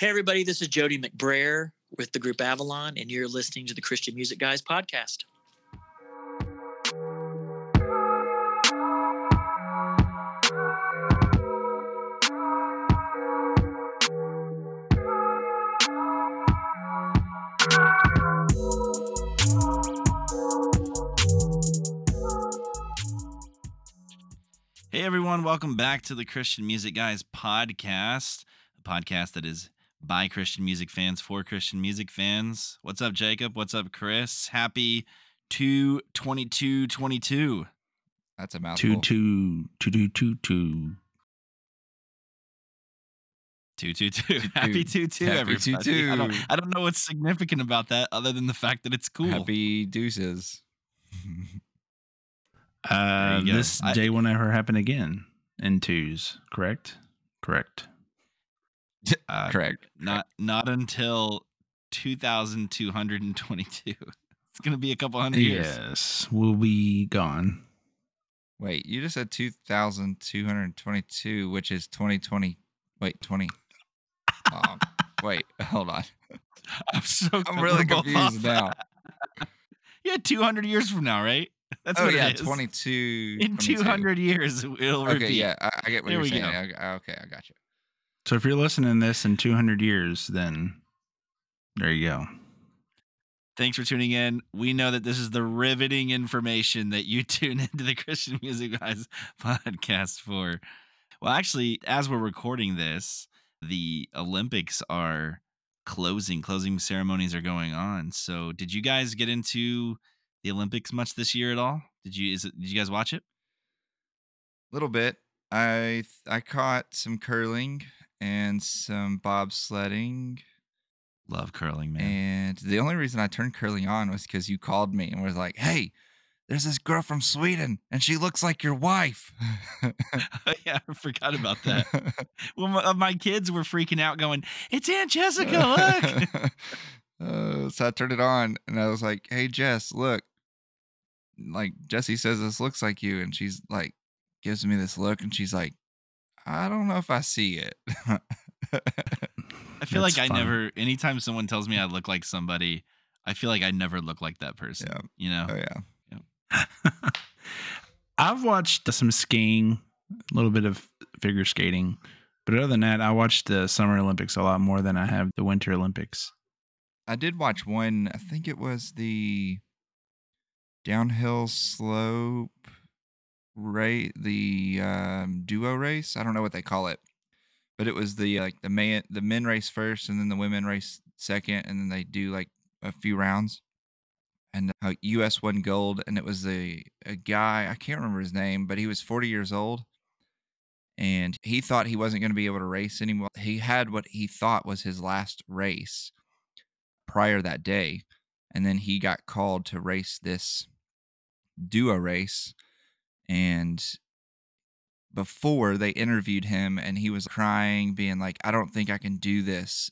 Hey, everybody, this is Jody McBrayer with the group Avalon, and you're listening to the Christian Music Guys podcast. Hey everyone, welcome back to the Christian Music Guys podcast, a podcast that is by Christian music fans for Christian music fans. What's up, Jacob? What's up, Chris? Happy 22222. That's a mouthful. Two two two two two two. 222. Happy 22, Happy everybody. 22. I don't, I don't know what's significant about that other than the fact that it's cool. Happy deuces. Uh, this I- day will never happen again in twos. Correct. Correct. Uh, Correct. Not not until 2222. It's going to be a couple hundred years. Yes, we'll be gone. Wait, you just said 2,222, which is 2020. Wait, 20. Um, wait, hold on. I'm so I'm really confused now. Yeah, 200 years from now, right? That's oh, what yeah, it is. 22. In 22. 200 years, it'll Okay, yeah, I, I get what There you're we saying. go. I- I- okay, I got you. So if you're listening to this in 200 years, then there you go. Thanks for tuning in. We know that this is the riveting information that you tune into the Christian Music Guys podcast for. Well, actually, as we're recording this, the Olympics are closing. Closing ceremonies are going on. So, did you guys get into the Olympics much this year at all? Did you is it, did you guys watch it? A little bit. I I caught some curling and some bobsledding. Love curling, man. And the only reason I turned curling on was because you called me and was like, "Hey, there's this girl from Sweden, and she looks like your wife." yeah, I forgot about that. Well, my, uh, my kids were freaking out, going, "It's Aunt Jessica! Look!" Uh, so I turned it on, and I was like, "Hey, Jess, look." Like Jesse says, this looks like you, and she's like, gives me this look, and she's like, "I don't know if I see it." I feel That's like I fun. never. Anytime someone tells me I look like somebody, I feel like I never look like that person. Yeah. You know. oh yeah. I've watched some skiing, a little bit of figure skating, but other than that, I watched the Summer Olympics a lot more than I have the Winter Olympics. I did watch one. I think it was the downhill slope race, the um, duo race. I don't know what they call it, but it was the like the man the men race first, and then the women race second, and then they do like a few rounds. And uh, U.S. won gold, and it was a a guy I can't remember his name, but he was 40 years old, and he thought he wasn't going to be able to race anymore. He had what he thought was his last race prior that day and then he got called to race this duo race and before they interviewed him and he was crying being like I don't think I can do this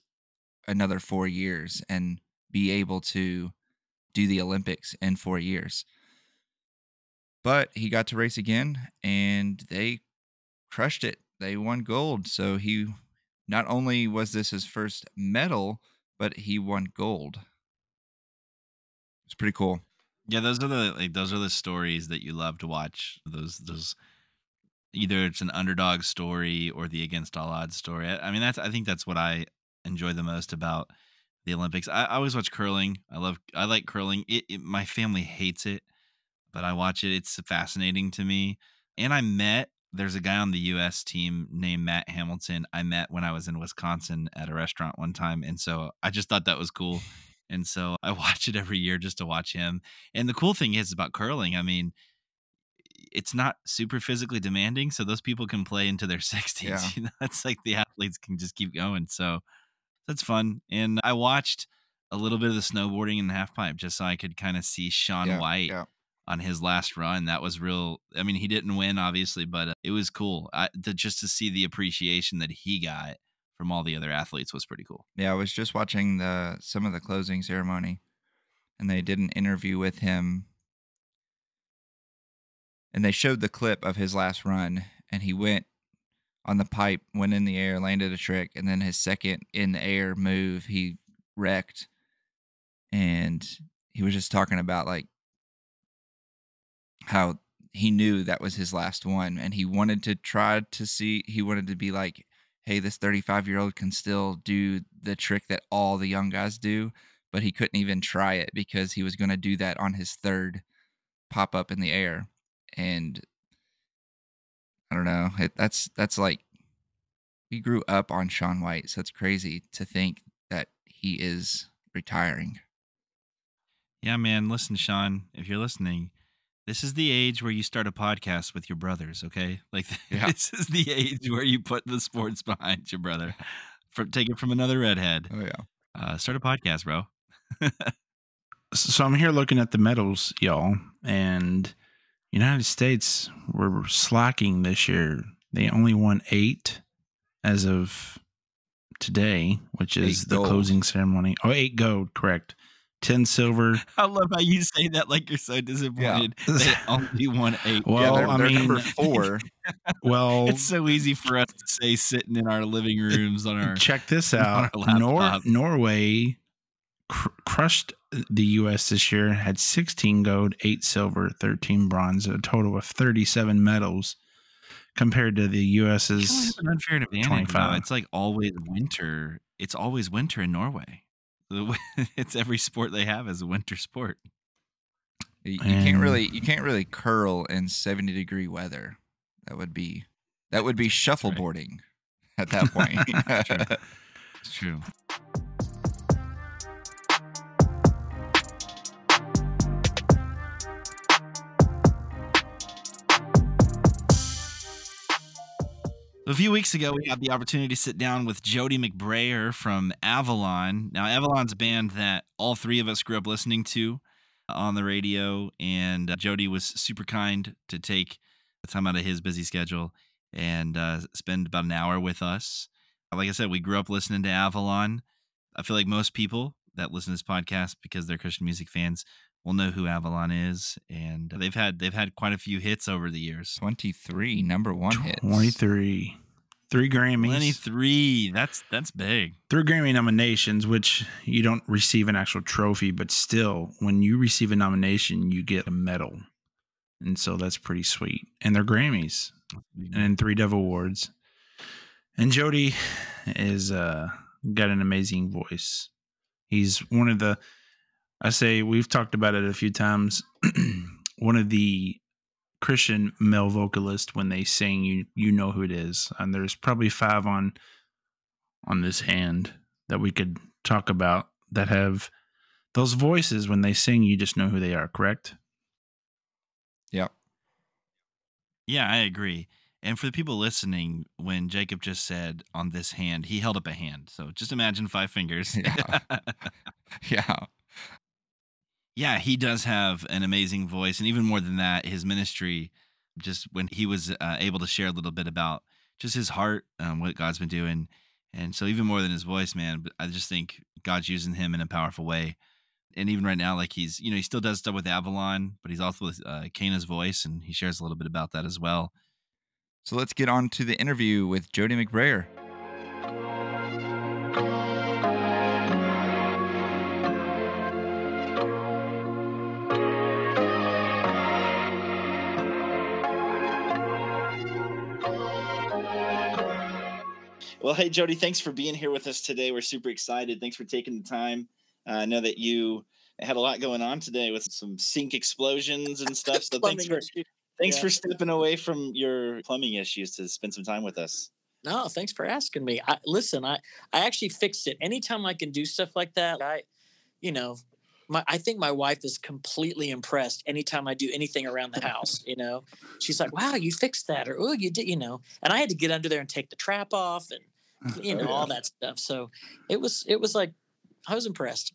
another 4 years and be able to do the Olympics in 4 years but he got to race again and they crushed it they won gold so he not only was this his first medal but he won gold. It's pretty cool. Yeah, those are the like those are the stories that you love to watch. Those those either it's an underdog story or the against all odds story. I, I mean, that's I think that's what I enjoy the most about the Olympics. I, I always watch curling. I love I like curling. It, it my family hates it, but I watch it. It's fascinating to me. And I met there's a guy on the U.S. team named Matt Hamilton. I met when I was in Wisconsin at a restaurant one time, and so I just thought that was cool. And so I watch it every year just to watch him. And the cool thing is about curling, I mean, it's not super physically demanding, so those people can play into their 60s. Yeah. You know, it's like the athletes can just keep going. So that's fun. And I watched a little bit of the snowboarding in the half pipe just so I could kind of see Shaun Yeah, White yeah. on his last run. That was real. I mean, he didn't win, obviously, but uh, it was cool. I, to, just to see the appreciation that he got from all the other athletes was pretty cool. Yeah, I was just watching the some of the closing ceremony, and they did an interview with him, and they showed the clip of his last run, and he went on the pipe, went in the air, landed a trick, and then his second in the air move, he wrecked. And he was just talking about like how he knew that was his last one and he wanted to try to see he wanted to be like hey this 35 year old can still do the trick that all the young guys do but he couldn't even try it because he was going to do that on his third pop up in the air and i don't know it, that's that's like we grew up on Shaun White so it's crazy to think that he is retiring Yeah, man. Listen, Shaun, if you're listening, this is the age where you start a podcast with your brothers. Okay, like Yeah. this is the age where you put the sports behind your brother. From take it from another redhead. oh yeah Uh, start a podcast, bro. So I'm here looking at the medals, y'all, and United States were slacking this year. They only won eight as of today, which is Eight the gold. closing ceremony. Oh, eight gold, correct. Ten silver. I love how you say that like you're so disappointed. They only won eight. Well, yeah, they're, I they're mean- number four Well, it's so easy for us to say sitting in our living rooms on our. check this out. Nor- Norway cr- crushed the U.S. this year. Had 16 gold, eight silver, 13 bronze, a total of 37 medals. Compared to the U.S.'s have an unfair advantage. though. 25. It's like always winter. It's always winter in Norway. It's every sport they have is a winter sport. You, you can't really you can't really curl in 70 degree weather. That would be that would be right. shuffleboarding at that point. True. It's true. A few weeks ago, we had the opportunity to sit down with Jody McBrayer from Avalon. Now, Avalon's a band that all three of us grew up listening to on the radio, and uh, Jody was super kind to take the time out of his busy schedule and uh, spend about an hour with us. Like I said, we grew up listening to Avalon. I feel like most people that listen to this podcast because they're Christian music fans will know who Avalon is, and they've had they've had quite a few hits over the years. 23 number 1 hits. 23. Three Grammys. Twenty three. That's that's big. Three Grammy nominations, which you don't receive an actual trophy, but still, when you receive a nomination, you get a medal. And so that's pretty sweet. And they're Grammys. and then three Dove Awards. And Jody is uh got an amazing voice. He's one of the I say we've talked about it a few times. one of the Christian male vocalists when they sing you you know who it is. And there's probably five on on this hand that we could talk about that have those voices when they sing you just know who they are, correct? Yep. Yeah, I agree. And for the people listening, when Jacob just said on this hand, he held up a hand. So just imagine five fingers. Yeah. Yeah. Yeah, he does have an amazing voice. And even more than that, his ministry, just when he was uh, able to share a little bit about just his heart, um, what God's been doing. And so, even more than his voice, man, I just think God's using him in a powerful way. And even right now, like he's, you know, he still does stuff with Avalon, but he's also with uh, Cana's voice, and he shares a little bit about that as well. So let's get on to the interview with Jody McBrayer. Well, hey, Jody, thanks for being here with us today. We're super excited. Thanks for taking the time. Uh, I know that you had a lot going on today with some sink explosions and stuff. So thanks for issue. thanks Yeah. for stepping away from your plumbing issues to spend some time with us. No, thanks for asking me. I listen, I I actually fixed it. Anytime I can do stuff like that, I you know, my I think my wife is completely impressed anytime I do anything around the house, you know. She's like, "Wow, you fixed that." Or, "Oh, you did," you know. And I had to get under there and take the trap off and Mm. you know, all that stuff. So, it was it was like I was impressed.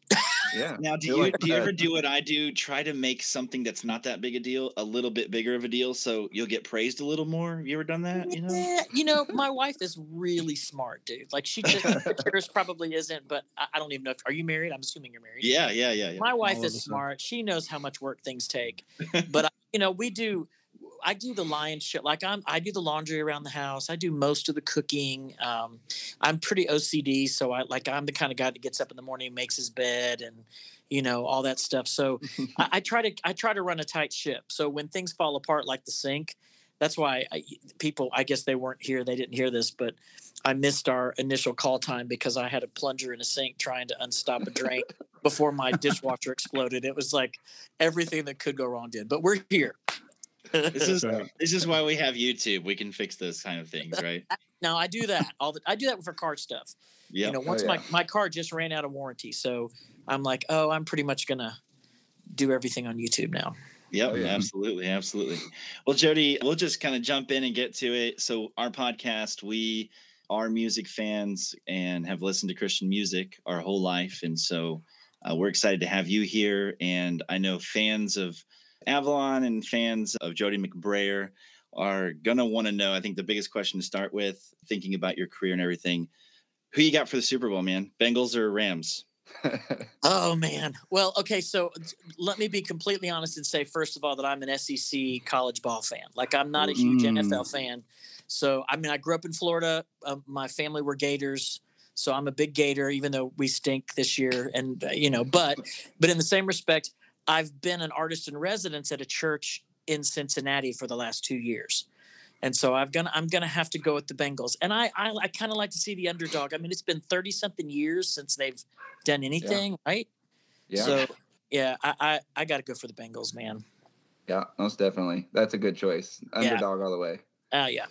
Yeah. Now, do You're like, do you ever do what I do? Try to make something that's not that big a deal a little bit bigger of a deal, so you'll get praised a little more. Have you ever done that? You know. Yeah, you know, my wife is really smart, dude. Like she just yours probably isn't, but I, I don't even know. If, are you married? I'm assuming you're married. Yeah, yeah, yeah, yeah. My wife is us are. smart. She knows how much work things take. But I- you know, we do. I do the lion shit. Like I'm, I do the laundry around the house. I do most of the cooking. Um, I'm pretty OCD, so I like I'm the kind of guy that gets up in the morning, makes his bed, and you know all that stuff. So I, I try to I try to run a tight ship. So when things fall apart, like the sink, that's why I, people. I guess they weren't here. They didn't hear this, but I missed our initial call time because I had a plunger in a sink trying to unstop a drain before my dishwasher exploded. It was like everything that could go wrong did. But we're here. This is this is why we have YouTube. We can fix those kind of things, right? now I do that all the I do that for car stuff. Yeah. You know, Oh, once my my car just ran out of warranty, so I'm like, oh, I'm pretty much gonna do everything on YouTube now. Yep, Oh, yeah. absolutely, absolutely. Well, Jody, we'll just kind of jump in and get to it. So, our podcast, we are music fans and have listened to Christian music our whole life, and so uh, we're excited to have you here. And I know fans of Avalon and fans of Jody McBrayer are gonna want to know. I think the biggest question to start with, thinking about your career and everything, who you got for the Super Bowl, man? Bengals or Rams? Oh man. Well, okay. So let me be completely honest and say, first of all, that I'm an SEC college ball fan. Like I'm not a huge Mm. NFL fan. So I mean, I grew up in Florida. Um, my family were Gators, so I'm a big Gator, even though we stink this year. And uh, you know, but but in the same respect, I've been an artist in residence at a church in Cincinnati for the last two years. And so I've gonna I'm gonna have to go with the Bengals. And I I, I kind of like to see the underdog. I mean, it's been 30 something years since they've done anything, right? yeah, So yeah, I I, I got to go for the Bengals, man. yeah, most definitely. That's a good choice. Underdog all the way. Oh yeah.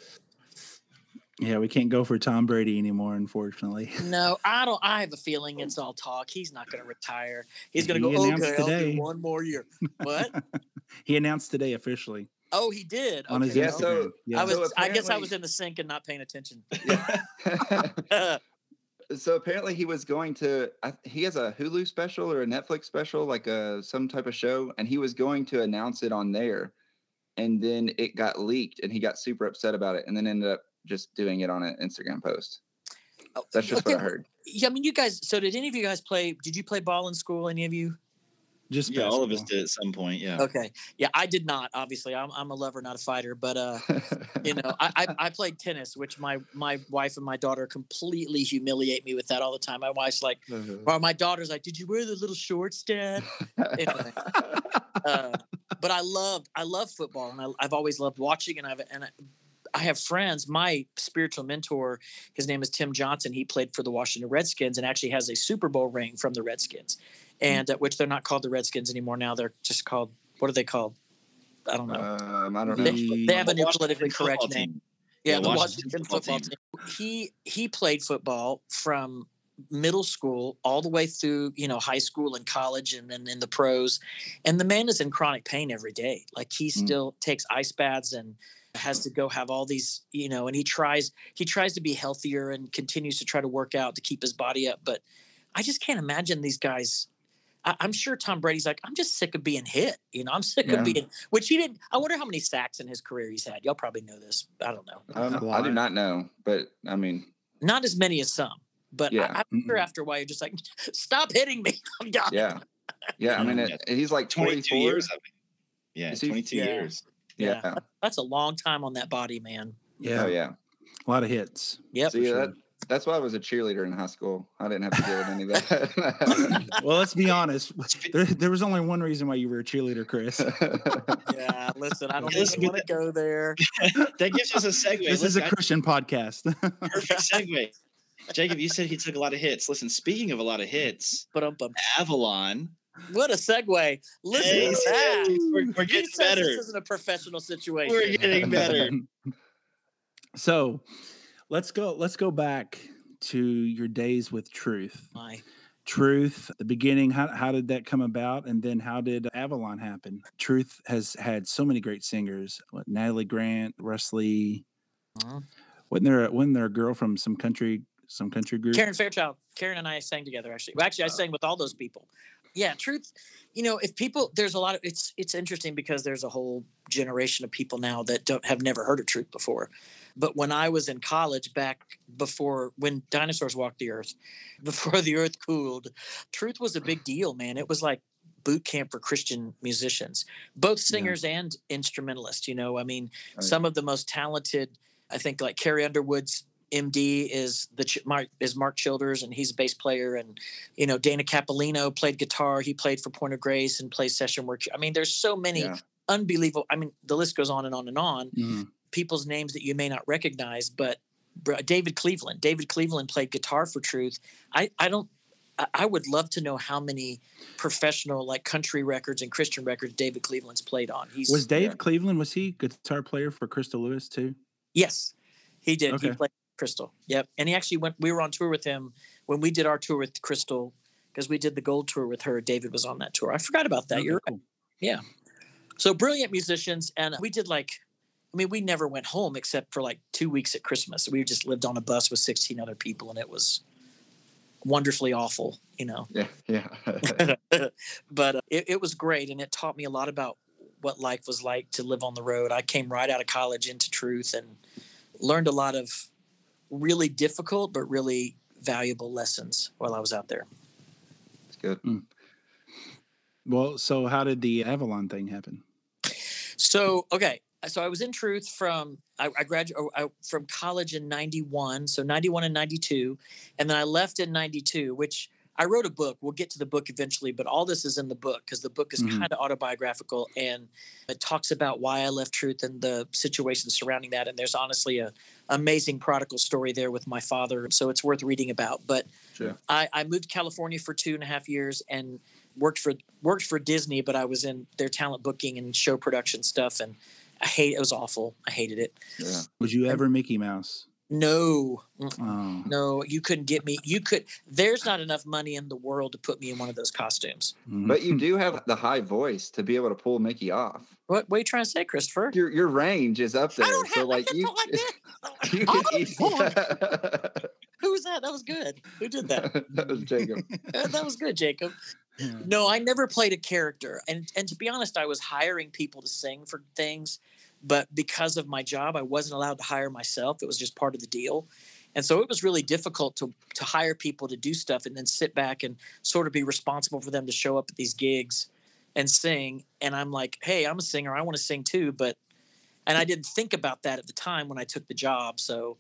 Yeah, we can't go for Tom Brady anymore, unfortunately. No, I don't. I have a feeling it's all talk. He's not going to retire. He's going to He go. announced Okay, I'll today. do one more year. What? he announced today officially Oh, he did. on his Yeah, well, so- Instagram. yeah. I was. So I guess I was in the sink and not paying attention. Yeah. so apparently he was going to he has a hulu special or a netflix special like a some type of show and he was going to announce it on there and then it got leaked and he got super upset about it and then ended up just doing it on an instagram post Oh, that's just okay, what i heard Yeah, I mean, you guys. So, did any of you guys play? Did you play ball in school? Any of you? Just yeah, all of us did at some point. Yeah. Okay. Yeah, I did not. Obviously, I'm I'm a lover, not a fighter. But uh, you know, I, I I played tennis, which my my wife and my daughter completely humiliate me with that all the time. My wife's like, or my daughter's like, "Did you wear the little shorts, Dad?" Anyway. uh, but I loved I love football, and I, I've always loved watching. And I've and I, I have friends. My spiritual mentor, his name is Tim Johnson. He played for the Washington Redskins and actually has a Super Bowl ring from the Redskins, and uh, which they're not called the Redskins anymore now. They're just called what are they called? I don't know. um, i don't they, know the- they have a new politically correct name. team. Yeah, Yeah, the Washington Washington football football team. He he played football from middle school all the way through you know high school and college and then in the pros and the man is in chronic pain every day like he Mm. still takes ice baths and has to go have all these you know and he tries he tries to be healthier and continues to try to work out to keep his body up but i just can't imagine these guys I, i'm sure tom brady's like i'm just sick of being hit you know i'm sick Yeah. of being which he didn't i wonder how many sacks in his career he's had y'all probably know this i don't know I, don't know. I do not know but i mean not as many as some, but Yeah. I, I'm sure Mm-mm. after a while you're just like, stop hitting me. I'm done. yeah yeah i mean mm-hmm. it, he's like 22 24 years. I think. Yeah, Is he- 22 Yeah. years. Yeah. yeah That's a long time on that body, man. Yeah, oh yeah a lot of hits. Yep. See, sure. that, that's why I was a cheerleader in high school. I didn't have to deal with any of that. well, let's be honest. There, there was only one reason why you were a cheerleader, Chris. Yeah. Listen, I don't Listen even want to go there. That gives us a segue. this is a a I- Christian podcast. perfect segue. Jacob, you said he took a lot of hits. Listen, speaking of a lot of hits, But um, Avalon. What a segue. Listen Hey, to that. we're, we're He getting says better. This isn't a professional situation. We're getting better. so, let's go. Let's go back to your days with Truth. My, Truth, the beginning. How how did that come about, and then how did Avalon happen? Truth has had so many great singers. What, Natalie Grant, Russ Lee. Mhm. Wasn't there? A, wasn't there a girl from some country? Some country group. Karen Fairchild. Karen and I sang together actually. Well, actually, I sang with all those people. Yeah, truth. You know, if people, there's a lot of it's it's interesting because there's a whole generation of people now that don't have never heard of truth before. But when I was in college back before when dinosaurs walked the earth, before the earth cooled, truth was a big deal, man. It was like boot camp for Christian musicians, both singers and instrumentalists. You know, I mean, Right. some of the most talented, I think, like Carrie Underwood's MD is the Ch- Mark is Mark Childers, and he's a bass player, and you know Dana Capolino played guitar. He played for Point of Grace and plays session work. I mean, there's so many Yeah. unbelievable. I mean, the list goes on and on and on. Mhm. People's names that you may not recognize, but David Cleveland. David Cleveland played guitar for Truth. I I don't. I- would love to know how many professional like country records and Christian records David Cleveland's played on. He's Was Dave Yeah. Cleveland? Was he guitar player for Crystal Lewis too? Yes, he did. He played Crystal. Yep, and he actually went. We were on tour with him when we did our tour with Crystal because we did the gold tour with her. David was on that tour. I forgot about that. Okay, You're cool. so brilliant musicians, and we did like. I mean, we never went home except for like two weeks at Christmas. We just lived on a bus with 16 other people, and it was wonderfully awful, you know. Yeah, yeah. but uh, it, it was great, and it taught me a lot about what life was like to live on the road. I came right out of college into truth and learned a lot of really difficult but really valuable lessons while I was out there. It's good. Hmm. Well, so how did the Avalon thing happen? So okay, so I was in truth from I, I graduated oh, from college in '91, so '91 and '92, and then I left in '92, which I wrote a book. We'll get to the book eventually, but all this is in the book because the book is Mhm. kind of autobiographical and it talks about why I left truth and the situations surrounding that. And there's honestly a amazing prodigal story there with my father, so it's worth reading about. But Sure. I, I moved to California for two and a half years and worked for worked for Disney, but I was in their talent booking and show production stuff, and I hate it. was awful. I hated it. Yeah. Was you ever Mickey Mouse? No, Oh, no, you couldn't get me. You could. There's not enough money in the world to put me in one of those costumes. mhm. But you do have the high voice to be able to pull Mickey off. What? What are you trying to say, Christopher? Your your range is up there. I don't so have like you, like that. you Oh, can easily. Who was that? That was good. Who did that? that was Jacob. That was good, Jacob. No, I never played a character, and and to be honest, I was hiring people to sing for things, but because of my job, I wasn't allowed to hire myself. It was just part of the deal, and so it was really difficult to to hire people to do stuff and then sit back and sort of be responsible for them to show up at these gigs and sing. And I'm like, hey, I'm a singer. I want to sing too, but and I didn't think about that at the time when I took the job. So,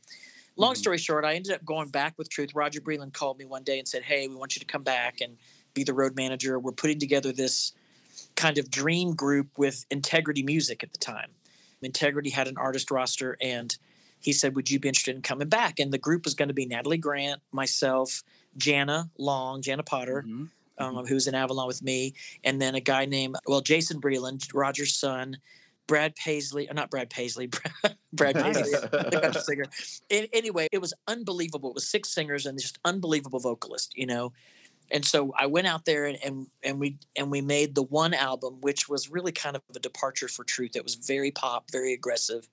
long Mhm. story short, I ended up going back with Truth. Roger Breland called me one day and said, hey, we want you to come back and be the road manager. We're putting together this kind of dream group with Integrity Music at the time. Integrity had an artist roster, and he said, Would you be interested in coming back? And the group was going to be Natalie Grant, myself, Janna Long, Janna Potter, Mhm. um, who's in Avalon with me, and then a guy named, well, Jason Breland, Roger's son, Brad Paisley, not Brad Paisley, Brad Paisley, the country singer. A- anyway, it was unbelievable. It was six singers and just unbelievable vocalist, you know. And so I went out there and, and and we and we made the one album, which was really kind of a departure for Truth. It was very pop, very aggressive.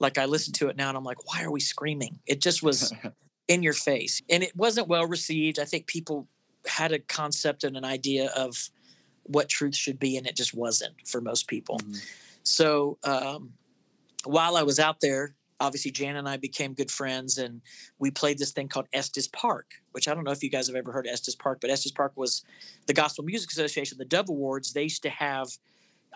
Like I listened to it now and I'm like, why are we screaming? It just was in your face, and it wasn't well received. I think people had a concept and an idea of what truth should be, and it just wasn't for most people. Mhm. So um, while I was out there, obviously Jan and I became good friends, and we played this thing called Estes Park, which I don't know if you guys have ever heard of Estes Park, but Estes Park was the Gospel Music Association, the Dove Awards. They used to have,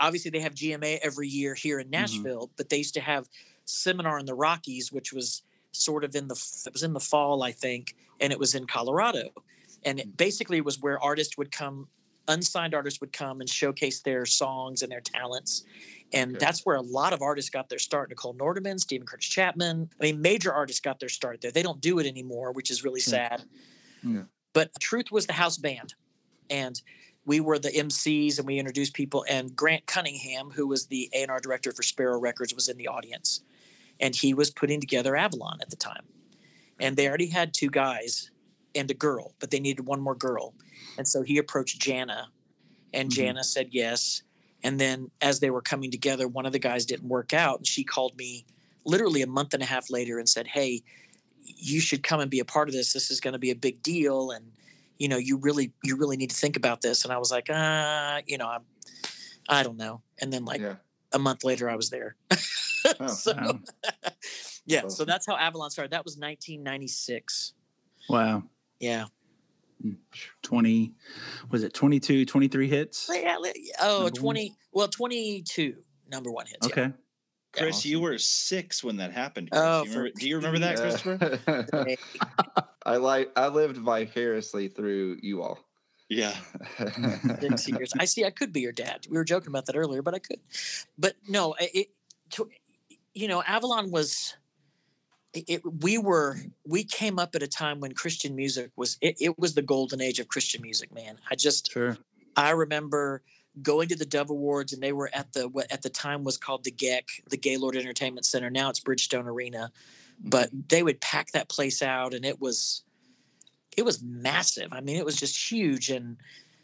obviously, they have GMA every year here in mm-hmm. Nashville, but they used to have seminar in the Rockies, which was sort of in the it was in the fall, I think, and it was in Colorado, and it basically was where artists would come, unsigned artists would come and showcase their songs and their talents. And Okay. that's where a lot of artists got their start. Nichole Nordeman, Steven Curtis Chapman. I mean, major artists got their start there. They don't do it anymore, which is really Hmm. sad. Yeah. But Truth was the house band. And we were the MCs and we introduced people. And Grant Cunningham, who was the A&R director for Sparrow Records, was in the audience. And he was putting together Avalon at the time. And they already had two guys and a girl, but they needed one more girl. And so he approached Janna, and Mhm. Janna said yes. And then as they were coming together, one of the guys didn't work out. And she called me literally a month and a half later and said, Hey, you should come and be a part of this. This is going to be a big deal. And, you know, you really, you really need to think about this. And I was like, uh, you know, I'm, I don't know. And then like yeah. a month later, I was there. Oh, so, Wow. yeah. So that's how Avalon started. That was 1996. Wow. Yeah. 20 was it 22 23 hits Yeah, li- Oh, Number 20, well, 22 number one hits. yeah. okay Chris, you Awesome. were six when that happened. Chris. Oh, you remember, do you remember that, Christopher? I like I lived vicariously through you all. Yeah. six years. I see. I could be your dad. We were joking about that earlier, but I could. But no, I- it. To, you know, Avalon was. It, we were we came up at a time when Christian music was it, it was the golden age of Christian music, man. I just sure I remember going to the Dove Awards, and they were at the what at the time was called the GEC, the Gaylord Entertainment Center. Now it's Bridgestone Arena, but they would pack that place out, and it was it was massive. I mean, it was just huge, and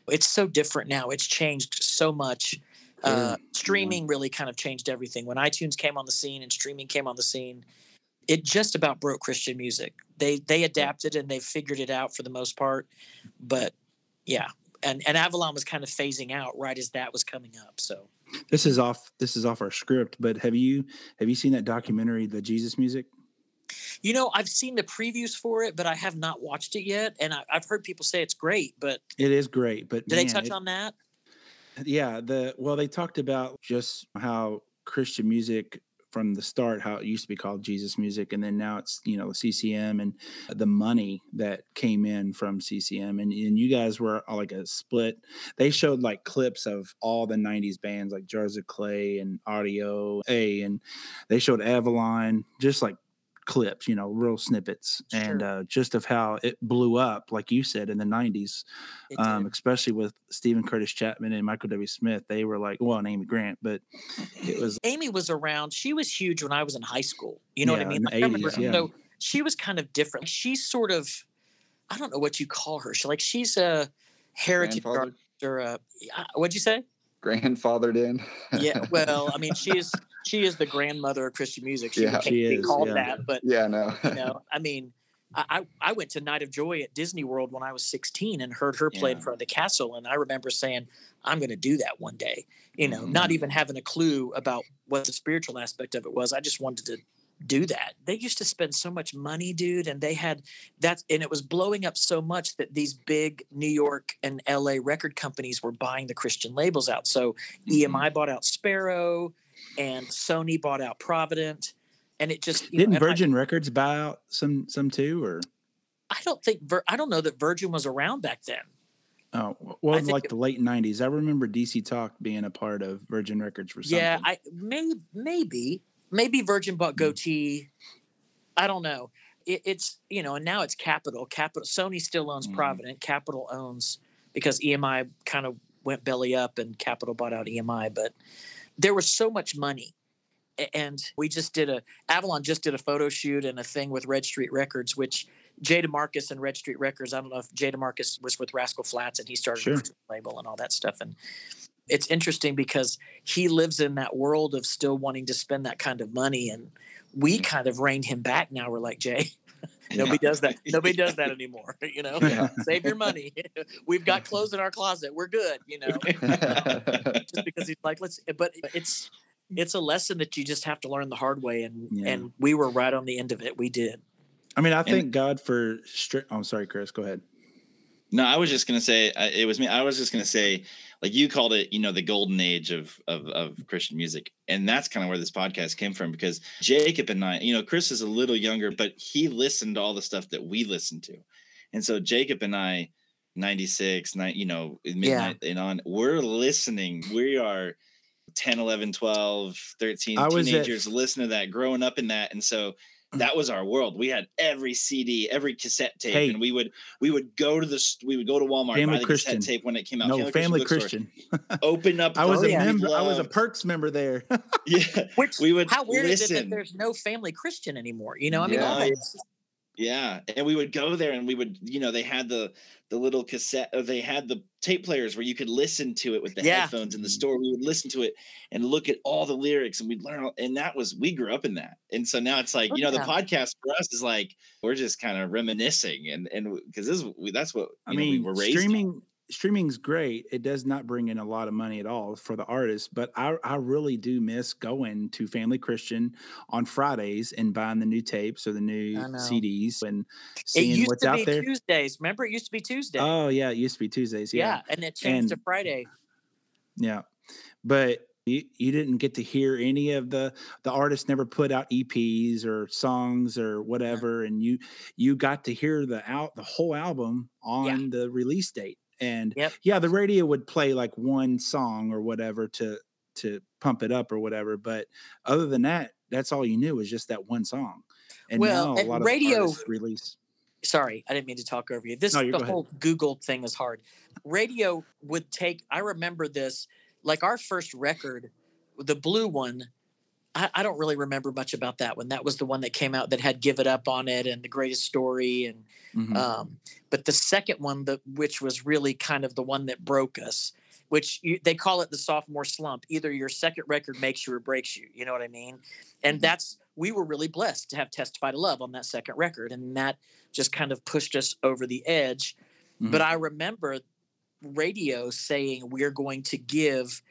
it's so different now. It's changed so much. Uh, streaming really kind of changed everything. When iTunes came on the scene and streaming came on the scene, it just about broke Christian music. They they adapted and they figured it out for the most part, but yeah, and and Avalon was kind of phasing out right as that was coming up. So this is off this is off our script but have you have you seen that documentary the jesus music you know, I've seen the previews for it, but I have not watched it yet, and I, I've heard people say it's great. But it is great but did they touch it- on that? yeah the well they talked about just how christian music from the start how it used to be called jesus music and then now it's you know ccm and the money that came in from ccm and, and you guys were all like a split. They showed like clips of all the 90s bands like jars of clay and audio a and they showed avalon just like clips you know real snippets and uh, just of how it blew up like you said in the 90s um, especially with Steven Curtis Chapman and Michael W. Smith. They were like, well, and Amy Grant, but it was Amy was around. She was huge when I was in high school. You know what I mean? in the Like, I remember- 80s, yeah. So she was kind of different. She's sort of, I don't know what you call her. She like she's a heritage Grandfather, or a, uh, what'd you say? grandfathered in. Yeah. Well, I mean, she is she is the grandmother of Christian music. She Yeah. can't She be is, called yeah. that, but yeah, no. you know, I mean, I, I I went to Night of Joy at Disney World when I was 16 and heard her play in front of the castle, and I remember saying, "I'm going to do that one day." You know, not mm-hmm. even having a clue about what the spiritual aspect of it was. I just wanted to do that. They used to spend so much money, dude, and they had that, and it was blowing up so much that these big New York and LA record companies were buying the Christian labels out. So EMI mm-hmm. bought out Sparrow, and Sony bought out Provident, and it just didn't I- Virgin Records buy out some some too, or I don't think Vir- I don't know that Virgin was around back then. oh, well, like it- the late '90s. I remember DC Talk being a part of Virgin Records for something. Yeah, I may maybe maybe Virgin bought Gotee. I don't know. It, it's you know, and now it's Capitol. Capitol Sony still owns Mhm. Provident. Capitol owns because EMI kind of went belly up and Capitol bought out EMI. But there was so much money, and we just did a Avalon just did a photo shoot and a thing with Red Street Records, which. Jay DeMarcus and Red Street Records. I don't know if Jay DeMarcus was with Rascal Flatts and he started Sure. a label and all that stuff. And it's interesting because he lives in that world of still wanting to spend that kind of money and we mm-hmm. kind of reined him back now we're like jay nobody does that nobody does that anymore you know Yeah. save your money we've got clothes in our closet we're good you know just because he's like let's but it's it's a lesson that you just have to learn the hard way and Yeah. and we were right on the end of it we did I mean, I thank God for. Stri- oh, I'm sorry, Chris. Go ahead. No, I was just gonna say uh, it was me. I was just gonna say, like you called it, you know, the golden age of of, of Christian music, and that's kind of where this podcast came from. Because Jacob and I, you know, Chris is a little younger, but he listened to all the stuff that we listened to, and so Jacob and I, ninety six, nine, you know, midnight and on, we're listening. We are 10, 11, 12, 13 I was at- teenagers listening to that, growing up in that, and so that was our world. We had every CD, every cassette tape, Hey. and we would we would go to the we would go to Walmart, Family buy the Christian. cassette tape when it came out. No, Family bookstore, Christian. Open up. I was a oh, yeah. we member. I was a Perks member there. Yeah, which we would how weird is it that there's no family christian anymore you know i mean Yeah. all that- Yeah, and we would go there, and we would, you know, they had the the little cassette, uh, they had the tape players where you could listen to it with the Yeah. headphones in the store. We would listen to it and look at all the lyrics, and we'd learn. all- And that was we grew up in that, and so now it's like, Oh, you know, yeah. the podcast for us is like we're just kind of reminiscing, and and because this is we, that's what I you know, we mean, were raised. on. Streaming streaming's great. It does not bring in a lot of money at all for the artists, but I, I really do miss going to Family Christian on Fridays and buying the new tapes or the new. CDs and It seeing what's out there. Tuesdays. Remember, it used to be Tuesday. Oh yeah, it used to be Tuesdays. yeah. Yeah, and it changed to Friday. yeah. But you, you didn't get to hear any of the the artists never put out EPs or songs or mm. whatever, and you you got to hear the out the whole album on the release date. And Yep. yeah, the radio would play like one song or whatever to to pump it up or whatever. But other than that, that's all you knew was just that one song. And Well, now a lot of radio- release. Sorry, I didn't mean to talk over you. This No, the go ahead. whole Google thing is hard. Radio would take. I remember this. Like our first record, the blue one. I, I don't really remember much about that one. That was the one that came out that had "Give It Up" on it and "The Greatest Story" and Mhm. Um, but the second one, the, which was really kind of the one that broke us, which you, they call it the sophomore slump. Either your second record makes you or breaks you. You know what I mean? And Mhm. that's we were really blessed to have "Testify to Love" on that second record, and that just kind of pushed us over the edge. But I remember radio saying we're going to give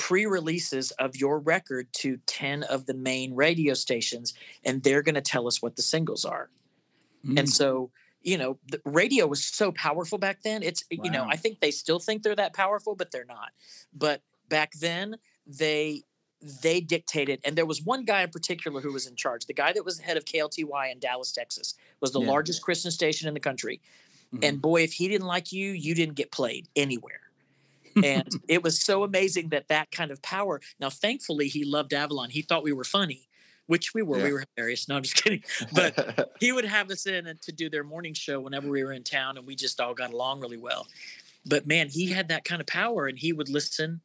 pre-releases of your record to 10 of the main radio stations and they're going to tell us what the singles are Mm. and so you know the radio was so powerful back then it's you know i think they still think they're that powerful but they're not but back then they they dictated and there was one guy in particular who was in charge the guy that was the head of klty in dallas texas was the Yeah. largest christian station in the country Mhm. and boy if he didn't like you you didn't get played anywhere and it was so amazing that that kind of power now thankfully he loved avalon he thought we were funny which we were we were hilarious no i'm just kidding but he would have us in and to do their morning show whenever we were in town and we just all got along really well. But man he had that kind of power and he would listen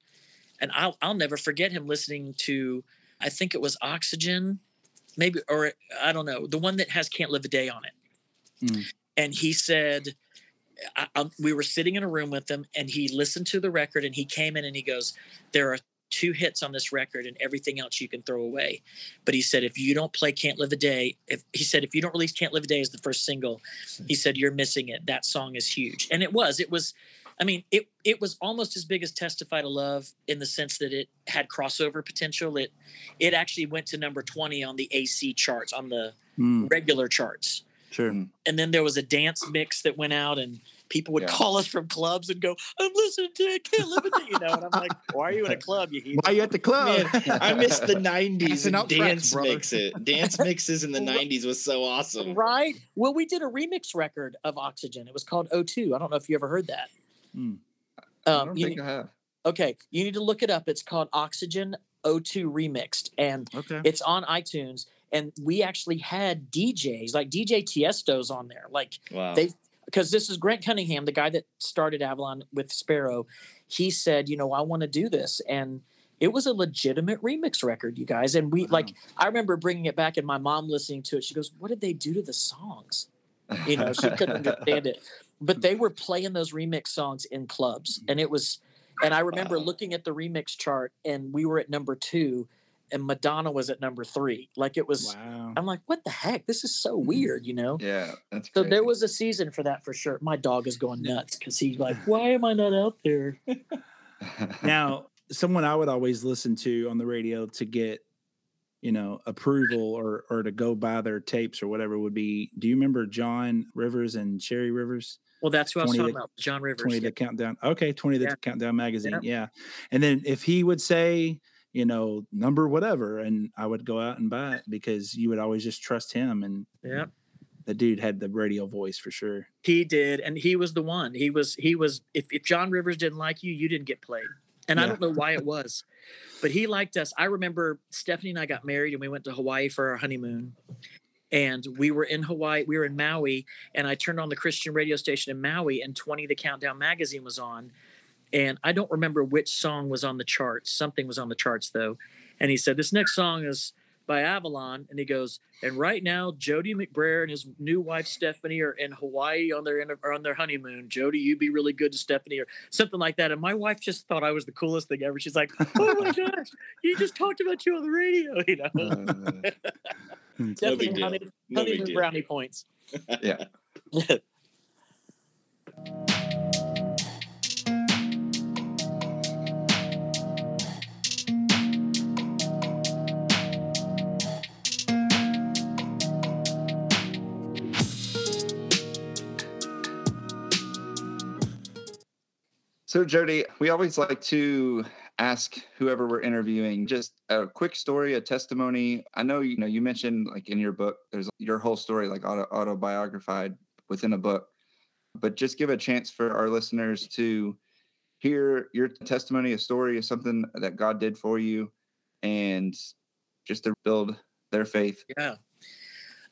and i'll, I'll never forget him listening to i think it was oxygen maybe or i don't know the one that has can't live a day on it. Mm. and he said I, I, we were sitting in a room with him and he listened to the record and he came in and he goes there are two hits on this record and everything else you can throw away. But he said if you don't play can't live a day if he said if you don't release can't live a day as the first single he said you're missing it. That song is huge. And it was it was i mean it it was almost as big as testify to love in the sense that it had crossover potential. It it actually went to number 20 on the ac charts on the Mm, regular charts sure. and then there was a dance mix that went out and people would Yeah. call us from clubs and go i'm listening to it can't live it you know and i'm like why are you in a club you heathen?" Why are you at the club? Man, I miss the '90s and out tracks, dance brother. mixes. Dance mixes in the '90s was so awesome. right well we did a remix record of oxygen it was called o2 i don't know if you ever heard that Hmm. I um, don't you think need- I have. okay you need to look it up it's called oxygen o2 remixed and Okay. it's on itunes and we actually had djs like dj tiesto's on there like Wow. they because this is Grant Cunningham, the guy that started Avalon with Sparrow. He said, you know, I want to do this, and it was a legitimate remix record, you guys. And we like, I remember bringing it back, and my mom listening to it. She goes, "What did they do to the songs?" You know, she couldn't understand it, but they were playing those remix songs in clubs, and it was. And I remember Wow. looking at the remix chart, and we were at number two, and Madonna was at number three. Like it was. Wow. I'm like, what the heck? This is so mm-hmm. weird, you know. Yeah, that's So crazy. there was a season for that for sure. My dog is going nuts because he's like, "Why am I not out there?" now someone i would always listen to on the radio to get you know approval or or to go buy their tapes or whatever would be do you remember john rivers and sherry rivers Well, that's who I was talking to- about, John Rivers. 20 yeah. the countdown okay 20 the Yeah. countdown magazine Yeah. yeah and then if he would say you know number whatever and i would go out and buy it because you would always just trust him and Yeah, the dude had the radio voice for sure he did, and he was the one. He was. He was. If, if John Rivers didn't like you, you didn't get played, and I don't know why it was, but he liked us. I remember Stephanie and I got married, and we went to Hawaii for our honeymoon. And we were in Hawaii, we were in Maui, and I turned on the Christian radio station in Maui, and 20 the Countdown magazine was on. And I don't remember which song was on the charts. Something was on the charts though. And he said, This next song is by Avalon. And he goes, And right now, Jody McBrayer and his new wife Stephanie are in Hawaii on their are on their honeymoon. Jody, you be really good to Stephanie or something like that. And my wife just thought I was the coolest thing ever. She's like, Oh my gosh, he just talked about you on the radio, you know. Uh, No Definitely big deal. honey, No honeymoon deal. brownie points. yeah. So, Jody, we always like to ask whoever we're interviewing just a quick story, a testimony. I know you know you mentioned like in your book, there's your whole story like auto, autobiographied within a book, but just give a chance for our listeners to hear your testimony, a story of something that God did for you, and just to build their faith. Yeah.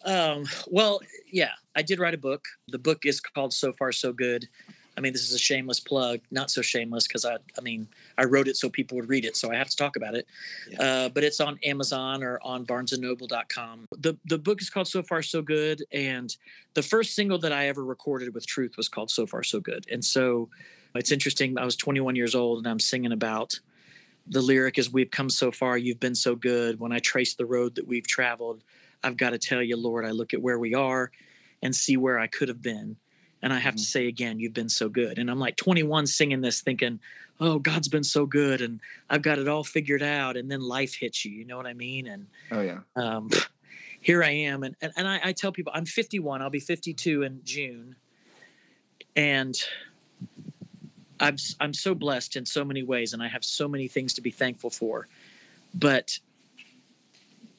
Um, well, yeah, I did write a book. The book is called So Far So Good. I mean, this is a shameless plug, not so shameless because I, I mean, I wrote it so people would read it, so I have to talk about it. Yeah. Uh, but it's on Amazon or on BarnesandNoble.com. The the book is called So Far So Good, and the first single that I ever recorded with Truth was called So Far So Good. And so, it's interesting. I was 21 years old, and I'm singing about the lyric is "We've come so far, you've been so good." When I trace the road that we've traveled, I've got to tell you, Lord, I look at where we are and see where I could have been and I have mm-hmm. to say again, you've been so good. And I'm like 21 singing this, thinking, oh, God's been so good and I've got it all figured out. And then life hits you, you know what I mean? And oh, yeah. Um, here I am. And, and, and I, I tell people I'm 51, I'll be 52 in June. And I'm, I'm so blessed in so many ways and I have so many things to be thankful for. But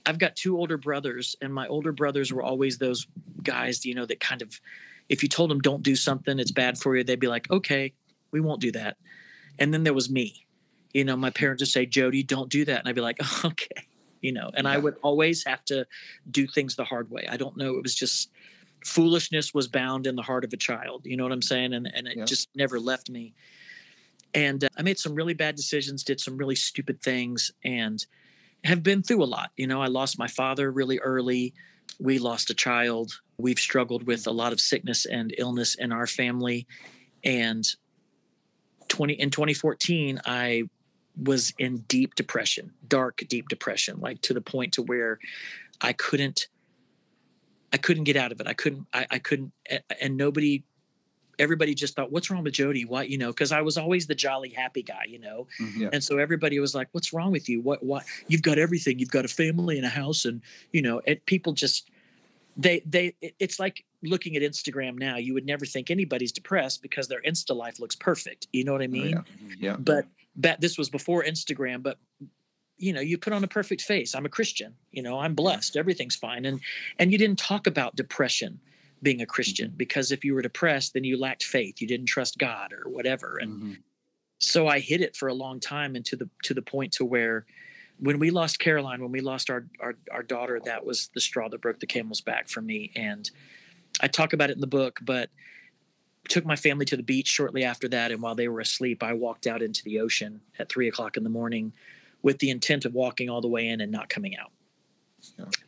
I've got two older brothers, and my older brothers were always those guys, you know, that kind of if you told them don't do something, it's bad for you, they'd be like, okay, we won't do that. And then there was me. You know, my parents would say, Jody, don't do that. And I'd be like, oh, okay. You know, and yeah. I would always have to do things the hard way. I don't know. It was just foolishness was bound in the heart of a child. You know what I'm saying? And, and it yeah. just never left me. And uh, I made some really bad decisions, did some really stupid things, and have been through a lot. You know, I lost my father really early. We lost a child. We've struggled with a lot of sickness and illness in our family. And 20 in 2014, I was in deep depression, dark, deep depression, like to the point to where I couldn't I couldn't get out of it. I couldn't I, I couldn't and nobody everybody just thought, "What's wrong with Jody? Why?" You know, because I was always the jolly, happy guy, you know. Mm-hmm. Yeah. And so everybody was like, "What's wrong with you? What? What? You've got everything. You've got a family and a house, and you know." And people just they they it's like looking at Instagram now. You would never think anybody's depressed because their Insta life looks perfect. You know what I mean? Oh, yeah. yeah. But but this was before Instagram, but you know you put on a perfect face i'm a christian you know i'm blessed everything's fine and and you didn't talk about depression being a Christian mm-hmm. because if you were depressed, then you lacked faith, you didn't trust God or whatever. And mm-hmm. so I hid it for a long time and to the to the point to where when we lost Caroline, when we lost our, our our daughter, that was the straw that broke the camel's back for me. And I talk about it in the book, but took my family to the beach shortly after that. And while they were asleep, I walked out into the ocean at three o'clock in the morning with the intent of walking all the way in and not coming out.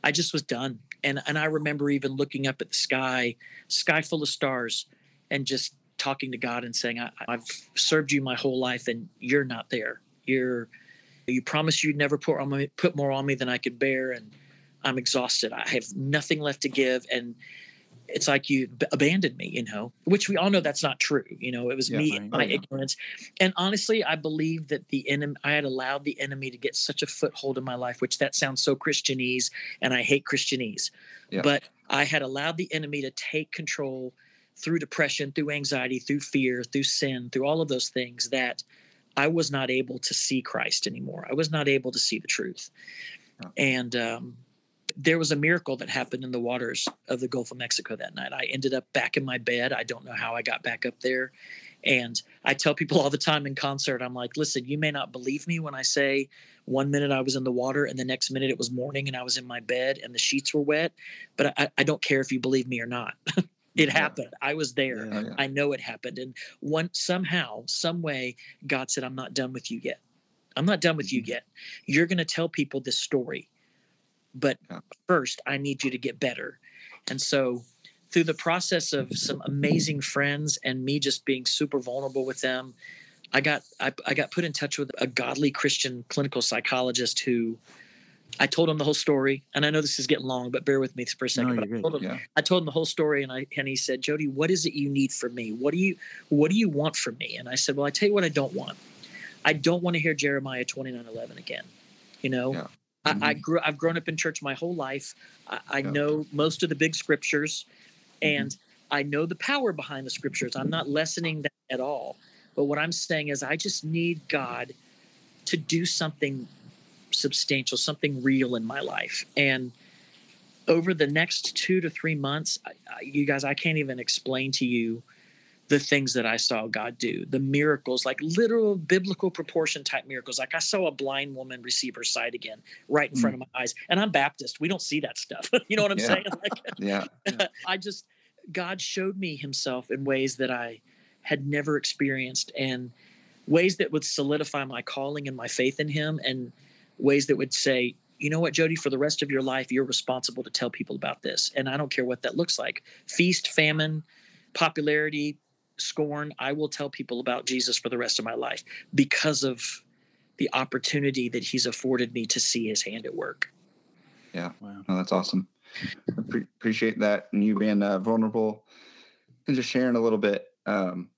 I just was done and and I remember even looking up at the sky, sky full of stars, and just talking to God and saying, I, have served you my whole life, and you're not there. You're you promised you'd never put on me, put more on me than I could bear, and I'm exhausted. I have nothing left to give, and it's like you b- abandoned me, you know, which we all know that's not true. You know, it was yeah, me and my oh, ignorance. And honestly, I believe that the enemy, I had allowed the enemy to get such a foothold in my life, which that sounds so Christianese, and I hate Christianese. Yeah. But I had allowed the enemy to take control through depression, through anxiety, through fear, through sin, through all of those things that I was not able to see Christ anymore. I was not able to see the truth. And um, there was a miracle that happened in the waters of the Gulf of Mexico that night. I ended up back in my bed. I don't know how I got back up there. And I tell people all the time in concert, I'm like, listen, you may not believe me when I say one minute I was in the water and the next minute it was morning and I was in my bed and the sheets were wet. But I, I don't care if you believe me or not. it yeah. happened. I was there. Yeah, yeah. I know it happened. And one somehow, some way, God said, I'm not done with you yet. I'm not done with you mm-hmm. yet. You're going to tell people this story but first I need you to get better. And so through the process of some amazing friends and me just being super vulnerable with them, I got I, I got put in touch with a godly Christian clinical psychologist who I told him the whole story, and I know this is getting long, but bear with me for a second. No, I, told him, yeah. I told him the whole story, and I and he said, "Jody, what is it you need from me? What do you what do you want from me?" And I said, "Well, I tell you what, I don't want. I don't want to hear Jeremiah twenty nine eleven again. You know, yeah. Mm-hmm. I, I, grew. I've grown up in church my whole life. I, I yeah. know most of the big scriptures, mm-hmm. and mm-hmm. I know the power behind the scriptures. I'm not lessening that at all, But what I'm saying is, I just need God to do something substantial, something real in my life. And over the next two to three months, I, I, you guys, I can't even explain to you the things that I saw God do, the miracles, like literal biblical proportion type miracles. Like I saw a blind woman receive her sight again right in mm. front of my eyes. And I'm Baptist. We don't see that stuff. you know what I'm yeah. saying? Like, yeah. I just, God showed me himself in ways that I had never experienced and ways that would solidify my calling and my faith in him and ways that would say, you know what, Jody, for the rest of your life, you're responsible to tell people about this. And I don't care what that looks like feast, famine, popularity, scorn. I will tell people about Jesus for the rest of my life because of the opportunity that he's afforded me to see his hand at work. Yeah. Wow. Oh, that's awesome. Pre- appreciate that. And you being uh, vulnerable and just sharing a little bit. Um,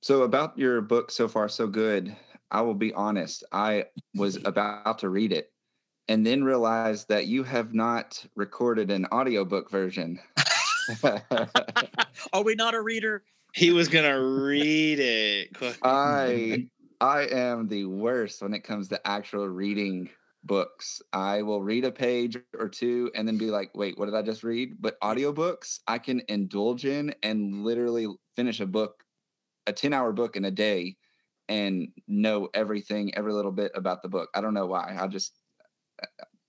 so, about your book, So Far, So Good, I will be honest, I was about to read it and then realized that you have not recorded an audiobook version. Are we not a reader? He was gonna read it. I I am the worst when it comes to actual reading books. I will read a page or two and then be like, wait, what did I just read? But audiobooks, I can indulge in and literally finish a book, a 10 hour book in a day and know everything, every little bit about the book. I don't know why. I just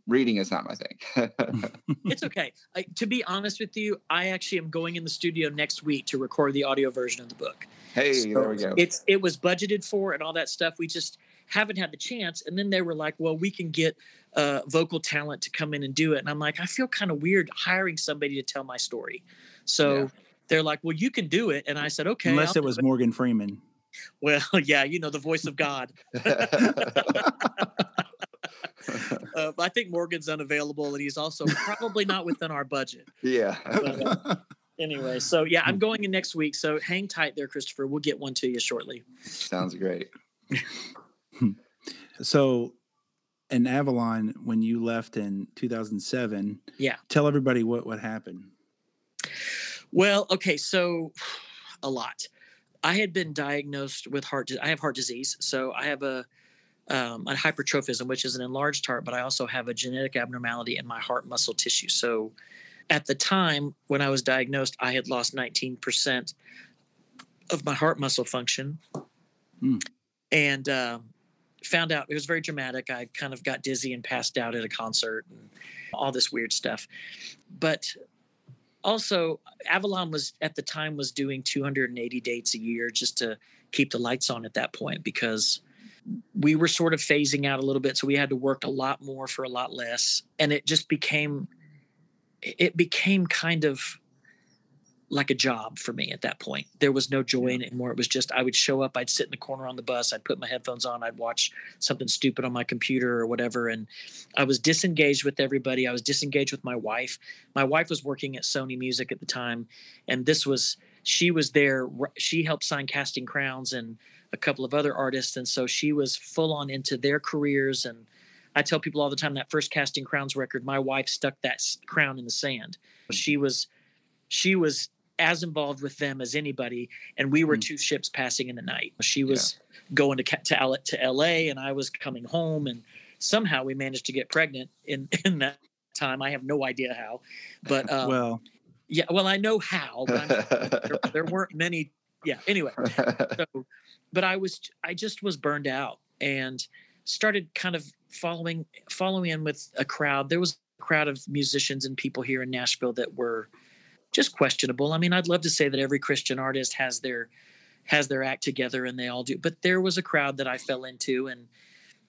reading is not my thing. it's okay. I, to be honest with you, I actually am going in the studio next week to record the audio version of the book. Hey, so there we go. It's it was budgeted for and all that stuff. We just haven't had the chance. And then they were like, "Well, we can get uh, vocal talent to come in and do it." And I'm like, I feel kind of weird hiring somebody to tell my story. So yeah. they're like, "Well, you can do it." And I said, "Okay." Unless I'll it was it. Morgan Freeman. Well, yeah, you know the voice of God. uh, I think Morgan's unavailable, and he's also probably not within our budget. Yeah. But, uh, anyway, so yeah, I'm going in next week. So hang tight there, Christopher. We'll get one to you shortly. Sounds great. so, in Avalon, when you left in 2007, yeah, tell everybody what what happened. Well, okay, so a lot. I had been diagnosed with heart. I have heart disease, so I have a um, a hypertrophism, which is an enlarged heart, but I also have a genetic abnormality in my heart muscle tissue. So at the time when I was diagnosed, I had lost 19% of my heart muscle function. Mm. And uh, found out it was very dramatic. I kind of got dizzy and passed out at a concert and all this weird stuff. But also, Avalon was at the time was doing 280 dates a year just to keep the lights on at that point because we were sort of phasing out a little bit so we had to work a lot more for a lot less. And it just became it became kind of like a job for me at that point. There was no joy in it anymore. It was just i would show up i'd sit in the corner on the bus i'd put my headphones on i'd watch something stupid on my computer or whatever and i was disengaged with everybody. I was disengaged with my wife. My wife was working at sony music at the time and this was she was there she helped sign casting crowns and a couple of other artists and so she was full on into their careers and i tell people all the time that first casting crowns record my wife stuck that crown in the sand. She was she was as involved with them as anybody and we were mm. two ships passing in the night she was yeah. going to to, to la and i was coming home and somehow we managed to get pregnant in in that time i have no idea how but um, well yeah well i know how but there, there weren't many yeah anyway so but I was I just was burned out and started kind of following following in with a crowd. There was a crowd of musicians and people here in Nashville that were just questionable. I mean, I'd love to say that every Christian artist has their has their act together and they all do, but there was a crowd that I fell into and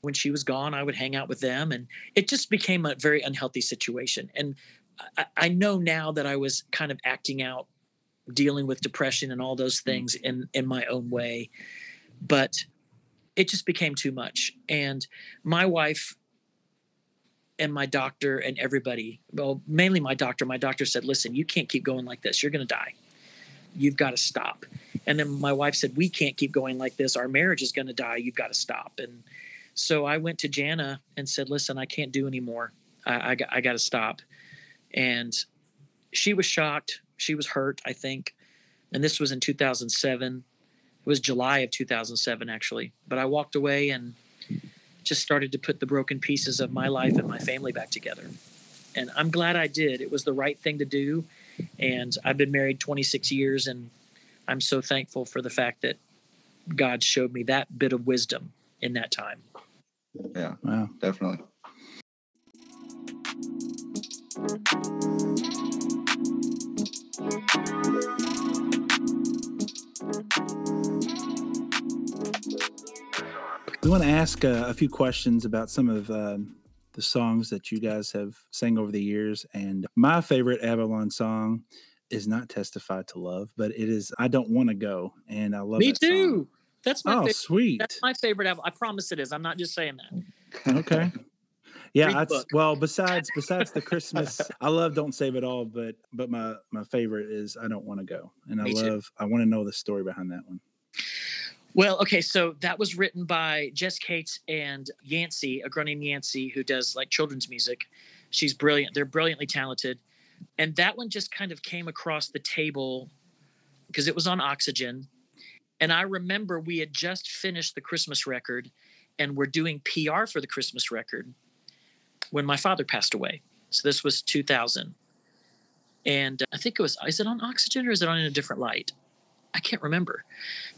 when she was gone, I would hang out with them and it just became a very unhealthy situation. And I, I know now that I was kind of acting out dealing with depression and all those mm. things in in my own way but it just became too much. And my wife and my doctor and everybody, well, mainly my doctor, my doctor said, listen, you can't keep going like this. You're going to die. You've got to stop. And then my wife said, we can't keep going like this. Our marriage is going to die. You've got to stop. And so I went to Janna and said, listen, I can't do anymore. I, I, I got to stop. And she was shocked. She was hurt, I think. And this was in 2007 it was July of 2007 actually. But I walked away and just started to put the broken pieces of my life and my family back together. And I'm glad I did. It was the right thing to do. And I've been married 26 years and I'm so thankful for the fact that God showed me that bit of wisdom in that time. Yeah, Wow. definitely. We want to ask uh, a few questions about some of um, the songs that you guys have sang over the years. And my favorite Avalon song is not "Testify to Love," but it is "I Don't Want to Go," and I love Me that song. too. That's my Oh, favorite. sweet. That's my favorite album. I promise it is. I'm not just saying that. okay. Yeah, that's well. Besides, besides the Christmas, I love "Don't Save It All," but but my my favorite is "I Don't Want to Go," and I Me too. love. I want to know the story behind that one. Well, okay, so that was written by Jess Cates and Yancy, a girl named Yancy who does like children's music. She's brilliant. They're brilliantly talented. And that one just kind of came across the table because it was on Oxygen. And I remember we had just finished the Christmas record and we're doing PR for the Christmas record when my father passed away. So this was 2000. And uh, I think it was, is it on Oxygen or is it on in a different light? I can't remember.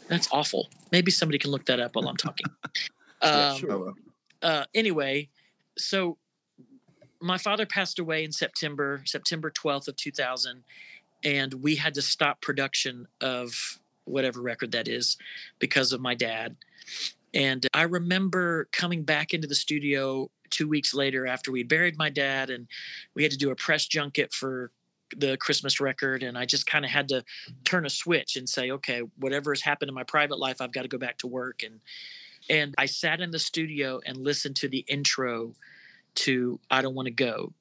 That's awful. Maybe somebody can look that up while I'm talking. Yeah, um, sure. Uh, anyway, so my father passed away in September, September 12th of 2000, and we had to stop production of whatever record that is because of my dad. And I remember coming back into the studio two weeks later after we buried my dad, and we had to do a press junket for the Christmas record. And I just kind of had to turn a switch and say, okay, whatever has happened in my private life, I've got to go back to work. And and I sat in the studio and listened to the intro to I Don't Want to Go.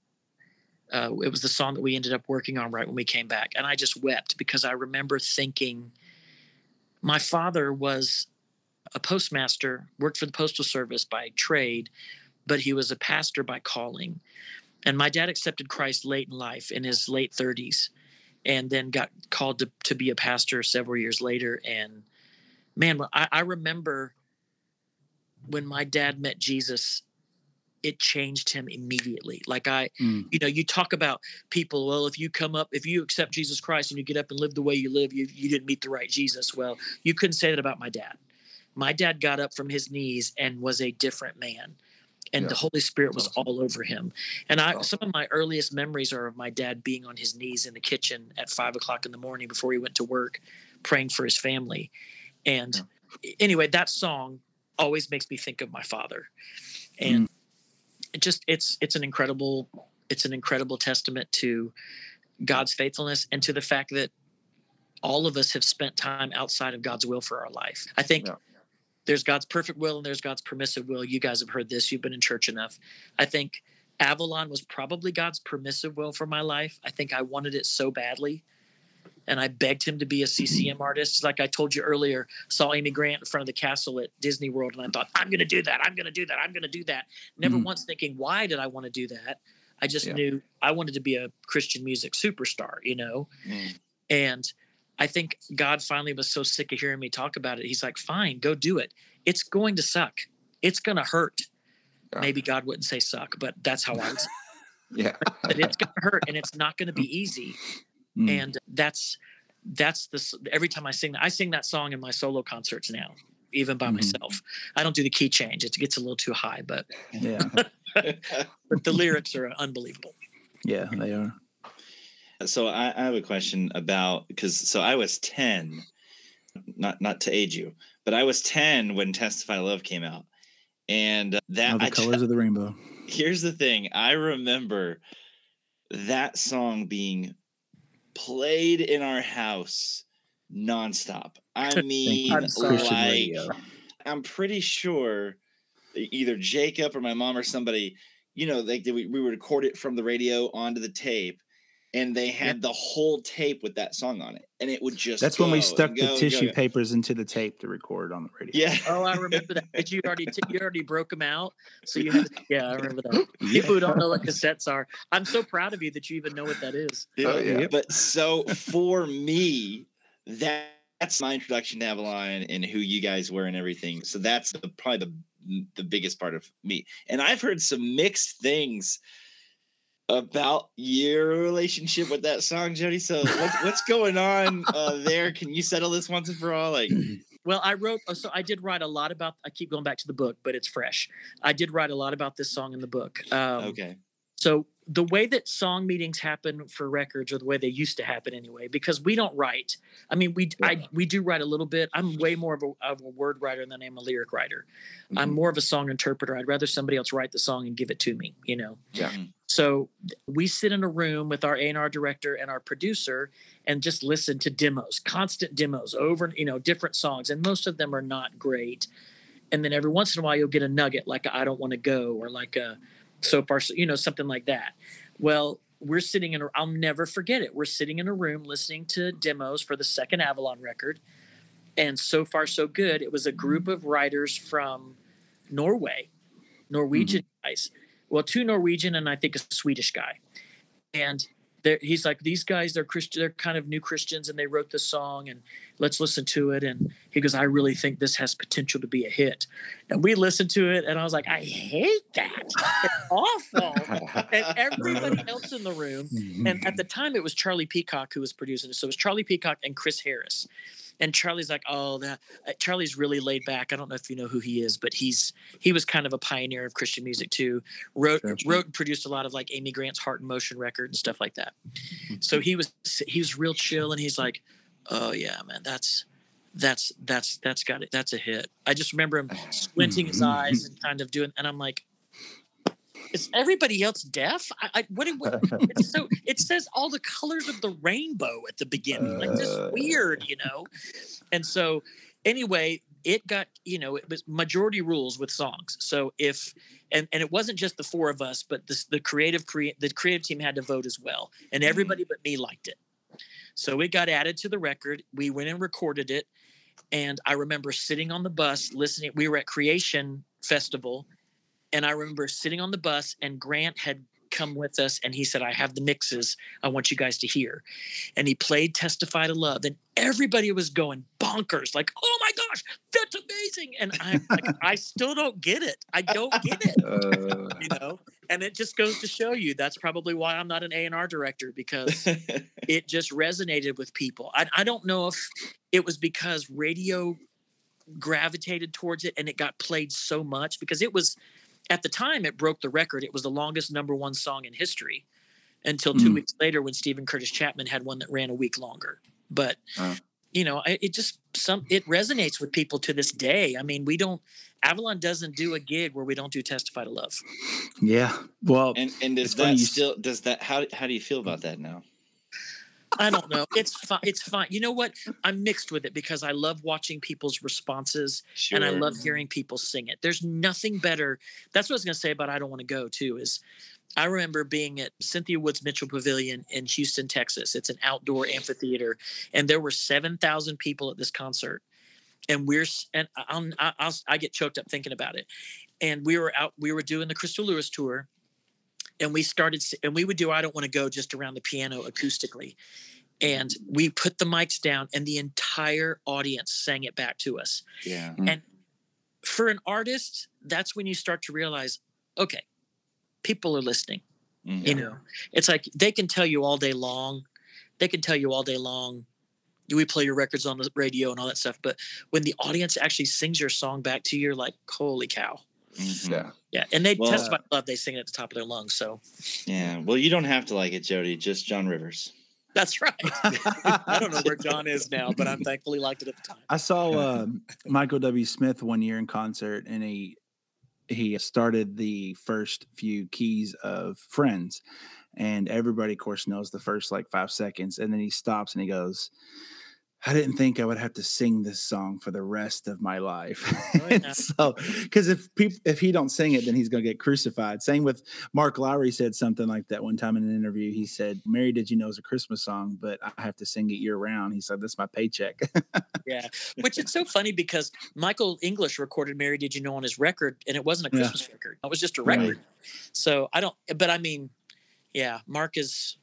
Uh, it was the song that we ended up working on right when we came back. And I just wept because I remember thinking my father was a postmaster, worked for the Postal Service by trade, but he was a pastor by calling. And my dad accepted Christ late in life, in his late 30s, and then got called to, to be a pastor several years later. And man, I, I remember when my dad met Jesus, it changed him immediately. Like I, Mm. you know, you talk about people. Well, if you come up, if you accept Jesus Christ and you get up and live the way you live, you you didn't meet the right Jesus. Well, you couldn't say that about my dad. My dad got up from his knees and was a different man, and the Holy Spirit was Awesome. all over him. And I, Awesome. some of my earliest memories are of my dad being on his knees in the kitchen at five o'clock in the morning before he went to work, praying for his family. And anyway, that song always makes me think of my father, and mm. it just it's it's an incredible it's an incredible testament to God's faithfulness and to the fact that all of us have spent time outside of God's will for our life. I think Yeah. There's God's perfect will and there's God's permissive will. You guys have heard this. You've been in church enough. I think Avalon was probably God's permissive will for my life. I think I wanted it so badly. And I begged him to be a CCM artist. Like I told you earlier, saw Amy Grant in front of the castle at Disney World, and I thought, I'm going to do that. I'm going to do that. I'm going to do that. Never Mhm. once thinking, why did I want to do that? I just Yeah. knew I wanted to be a Christian music superstar, you know? Mm. And I think God finally was so sick of hearing me talk about it. He's like, fine, go do it. It's going to suck. It's going to hurt. Yeah. Maybe God wouldn't say suck, but that's how I would Yeah. it. It's going to hurt and it's not going to be easy. Mm. And that's, that's the, s- every time I sing, I sing that song in my solo concerts now, even by Mhm. myself. I don't do the key change. It gets a little too high, but, yeah, but the lyrics are unbelievable. yeah, they are. So I, I have a question about because so I was 10, not not to age you, but I was 10 when Testify Love came out. And uh, that All the I ju- colors of the rainbow. here's the thing. I remember that song being played in our house nonstop. I mean, I'm like. I'm pretty sure either Jacob or my mom or somebody, you know, like we, we would record it from the radio onto the tape, and they had the whole tape with that song on it, and it would just. That's when we stuck and the go tissue go. papers into the tape to record on the radio. Yeah. Oh, I remember that. Did you already t- you already broke them out? So you had to, yeah, I remember that. People who don't know what cassettes are, I'm so proud of you that you even know what that is. Oh, yeah. But so for me, that that's my introduction to Avalon and who you guys were and everything. So that's the, probably the the biggest part of me. And I've heard some mixed things about your relationship with that song, Jody. So what's, what's going on uh, there? Can you settle this once and for all? Like, Well, I wrote, uh, so I did write a lot about, I keep going back to the book, but it's fresh. I did write a lot about this song in the book. Um, okay, So the way that song meetings happen for records, or the way they used to happen anyway, because we don't write. I mean, we I we do write a little bit. I'm way more of a, of a word writer than I'm a lyric writer. I'm Mhm. more of a song interpreter. I'd rather somebody else write the song and give it to me. You know. Yeah. Mhm. So we sit in a room with our A&R director and our producer and just listen to demos, constant demos over, you know, different songs. And most of them are not great. And then every once in a while you'll get a nugget like a I don't want to go or like a so far, so, you know, something like that. Well, we're sitting in a, I'll never forget it. We're sitting in a room listening to demos for the second Avalon record. And so far, so good. It was a group of writers from Norway, Norwegian mm-hmm. guys. Well, two Norwegian and I think a Swedish guy. And he's like, these guys, they're Christian, they're kind of new Christians, and they wrote this song, and let's listen to it. And he goes, I really think this has potential to be a hit. And we listened to it, and I was like, I hate that. It's awful. and everybody else in the room, and at the time it was Charlie Peacock who was producing it. So it was Charlie Peacock and Chris Harris. And Charlie's like, oh, that uh, Charlie's really laid back. I don't know if you know who he is, but he's he was kind of a pioneer of Christian music too. Wrote Sure. wrote and produced a lot of like Amy Grant's Heart and Motion record and stuff like that. So he was he was real chill, and he's like, oh yeah, man, that's that's that's that's got it. That's a hit. I just remember him squinting his eyes and kind of doing, and I'm like, is everybody else deaf? I, I what, it- what it's so it says all the colors of the rainbow at the beginning, like just Uh. weird, you know. And so anyway, it got you know it was majority rules with songs. So if and and it wasn't just the four of us, but this, the creative crea- the creative team had to vote as well, and everybody but me liked it. So it got added to the record. We went and recorded it, and I remember sitting on the bus listening. We were at Creation Festival, and I remember sitting on the bus, and Grant had come with us, and he said, "I have the mixes. I want you guys to hear." And he played "Testify to Love," and everybody was going bonkers, like, "Oh my gosh, that's amazing!" And I'm like, "I still don't get it. I don't get it." Uh, You know, and it just goes to show you that's probably why I'm not an A and R director because it just resonated with people. I, I don't know if it was because radio gravitated towards it and it got played so much because it was at the time it broke the record. It was the longest number one song in history until two Mm. weeks later when Steven Curtis Chapman had one that ran a week longer. But Wow. you know, I- it just some it resonates with people to this day. I mean, we don't Avalon doesn't do a gig where we don't do Testify to Love. Yeah. Well, and and does It's funny that still does that how how do you feel about that now? I don't know. It's fine. It's fine. You know what? I'm mixed with it because I love watching people's responses and I love hearing people sing it. There's nothing better. That's what I was going to say about I don't want to go too. Is I remember being at Cynthia Woods Mitchell Pavilion in Houston, Texas. It's an outdoor amphitheater, and there were seven thousand people at this concert. And we're and I- I'm, I, I'll, I get choked up thinking about it. And we were out. We were doing the Crystal Lewis tour, and we started and we would do I don't want to go just around the piano acoustically. And we put the mics down, and the entire audience sang it back to us Yeah. And for an artist, that's when you start to realize, okay, people are listening. Mhm. You know, it's like they can tell you all day long, they can tell you all day long, we play your records on the radio and all that stuff. But when the audience actually sings your song back to you, you're like, holy cow. Mhm. yeah. Yeah. And they Well, testify to love, they sing it at the top of their lungs. So Yeah. Well, you don't have to like it, Jody. Just John Rivers. that's right. I don't know where John is now, but I'm thankfully liked it at the time. I saw uh, Michael W. Smith one year in concert, and he he started the first few keys of Friends, and everybody, of course, knows the first like five seconds, and then he stops and he goes. I didn't think I would have to sing this song for the rest of my life. Yeah. so, because if people if he don't sing it, then he's gonna get crucified. Same with Mark Lowry said something like that one time in an interview. He said, "Mary, did you know is a Christmas song, but I have to sing it year round." He said, "That's my paycheck." Yeah, which is so funny because Michael English recorded "Mary Did You Know" on his record, and it wasn't a Yeah. Christmas record; it was just a Right. record. So I don't, but I mean, yeah, Mark is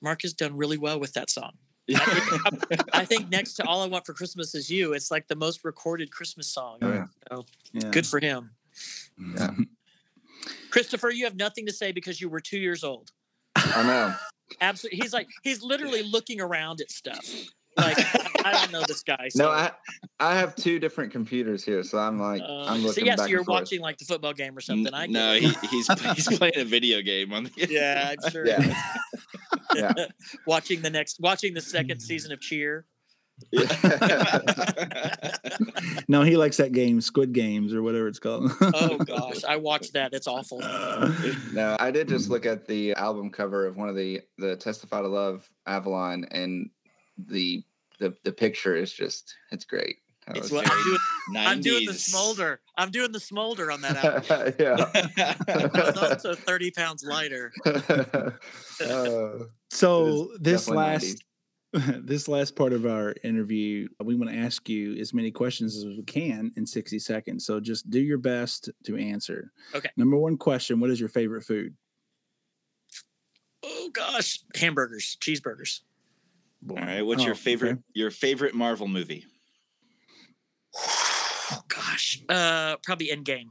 Mark has done really well with that song. I think next to All I Want for Christmas Is You, it's like the most recorded Christmas song. Oh, yeah. So, Yeah. Good for him. Yeah. Christopher, you have nothing to say because you were two years old. I know. Absolutely. He's like, he's literally looking around at stuff. Like, I, I don't know this guy. No, so, I I have two different computers here, so I'm like uh, I'm so looking yeah, so back you're and forth. watching like the football game or something. I get no, he, he's he's playing a video game on the. yeah, I'm sure. Yeah. Yeah. watching the next, watching the second season of Cheer. No, he likes that game, Squid Games or whatever it's called. Oh gosh, I watched that. It's awful. No, I did just look at the album cover of one of the the Testify to Love Avalon, and the the the picture is just it's great. That It's what I'm doing. 90s. I'm doing the smolder. I'm doing the smolder on that album. yeah. I was also 30 pounds lighter. Uh, so this definitely last this last part of our interview, we want to ask you as many questions as we can in 60 seconds. So just do your best to answer. Okay. Number one question: What is your favorite food? Oh gosh, hamburgers, cheeseburgers. All right, what's your Oh, favorite okay. your favorite Marvel movie? Oh gosh, uh, probably Endgame.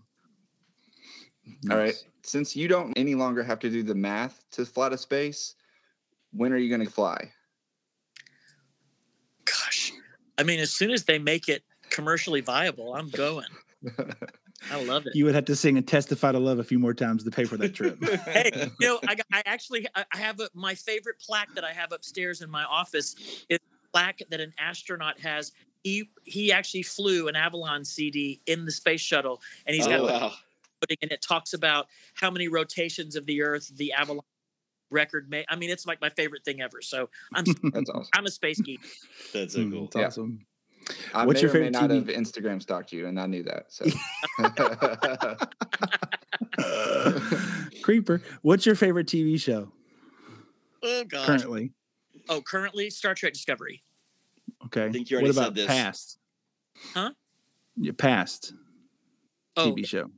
All right. Since you don't any longer have to do the math to fly to space, when are you going to fly? Gosh, I mean, as soon as they make it commercially viable, I'm going. I love it. You would have to sing and testify to love a few more times to pay for that trip. hey, you know, I, I actually I I have a, my favorite plaque that I have upstairs in my office is a plaque that an astronaut has. He he actually flew an Avalon CD in the space shuttle, and he's got oh, like, wow. putting and it talks about how many rotations of the Earth the Avalon record made. I mean, it's like my favorite thing ever. So I'm That's awesome. I'm a space geek. That's so Mm, cool. It's Yeah. awesome. I What's may your or may favorite not have Instagram stalked you, and I knew that. So Creeper. What's your favorite TV show Oh gosh. currently? Oh, currently Star Trek Discovery. Okay. I think you what already said about this. past? Huh? Your past Oh, TV show.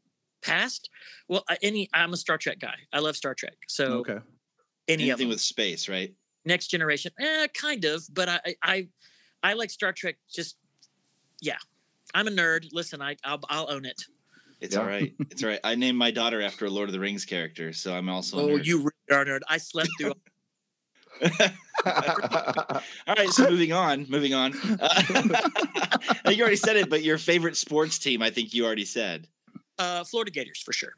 past. Well, any I'm a Star Trek guy. I love Star Trek. So Okay. any of Anything them. with space, right? Next Generation, eh, kind of, but I, I, I, I like Star Trek. Just, yeah, I'm a nerd. Listen, I, I'll, I'll own it. It's Yeah. all right. It's all right. I named my daughter after a Lord of the Rings character, so I'm also. a Oh, nerd. you really are a nerd. I slept through. all right, so moving on. Moving on. Uh, you already said it, but your favorite sports team, I think you already said. uh, Florida Gators for sure.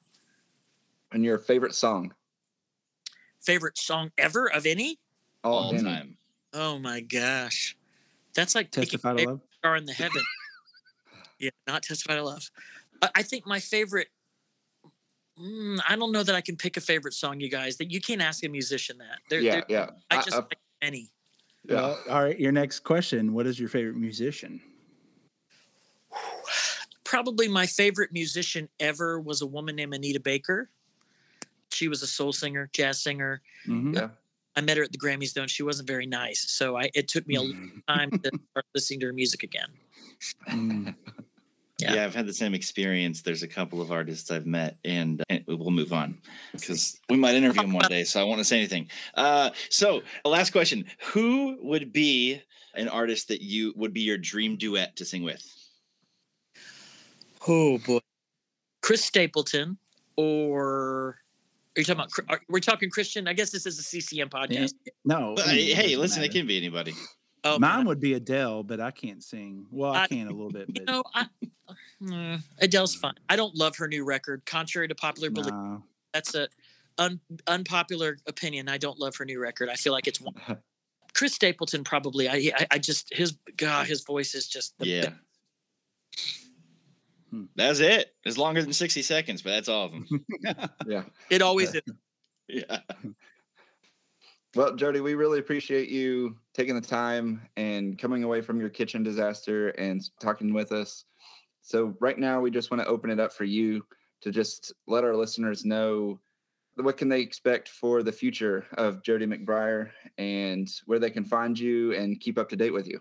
and your favorite song? Favorite song ever of any? Oh, all any. time. Oh my gosh, that's like picking Testify to favorite love. star in the heaven. yeah, not testify to love. I, I think my favorite. Mm, I don't know that I can pick a favorite song, you guys. That you can't ask a musician that. They're, Yeah, they're- yeah. I I- just I've- like any. yeah. Well, all right. Your next question: What is your favorite musician? Probably my favorite musician ever was a woman named Anita Baker. She was a soul singer, jazz singer. Mhm. Yeah. I met her at the Grammys though, and she wasn't very nice. So I it took me a long time to start listening to her music again. Mm. Yeah. Yeah. I've had the same experience. There's a couple of artists I've met, and, and we'll move on because we might interview them one day. So I won't say anything. Uh, so, last question: Who would be an artist that you would be your dream duet to sing with? Oh boy, Chris Stapleton, or are you talking about? Are, we're talking Christian. I guess this is a CCM podcast. Eh, No. But, I mean, hey, doesn't listen, it can be anybody. Oh, Mine man. would be Adele, but I can't sing. Well, I I- can a little bit, You but know, I, mm, Adele's fine. I don't love her new record. Contrary to popular belief, no. that's a un, unpopular opinion. I don't love her new record. I feel like it's one. Chris Stapleton probably. I, I I just his God, his voice is just the Yeah. Hmm. That's it. It's longer than 60 seconds, but that's all of them. yeah. It always is. yeah. Well, Jody, we really appreciate you taking the time and coming away from your kitchen disaster and talking with us. So, right now, we just want to open it up for you to just let our listeners know what can they expect for the future of Jody McBrayer and where they can find you and keep up to date with you.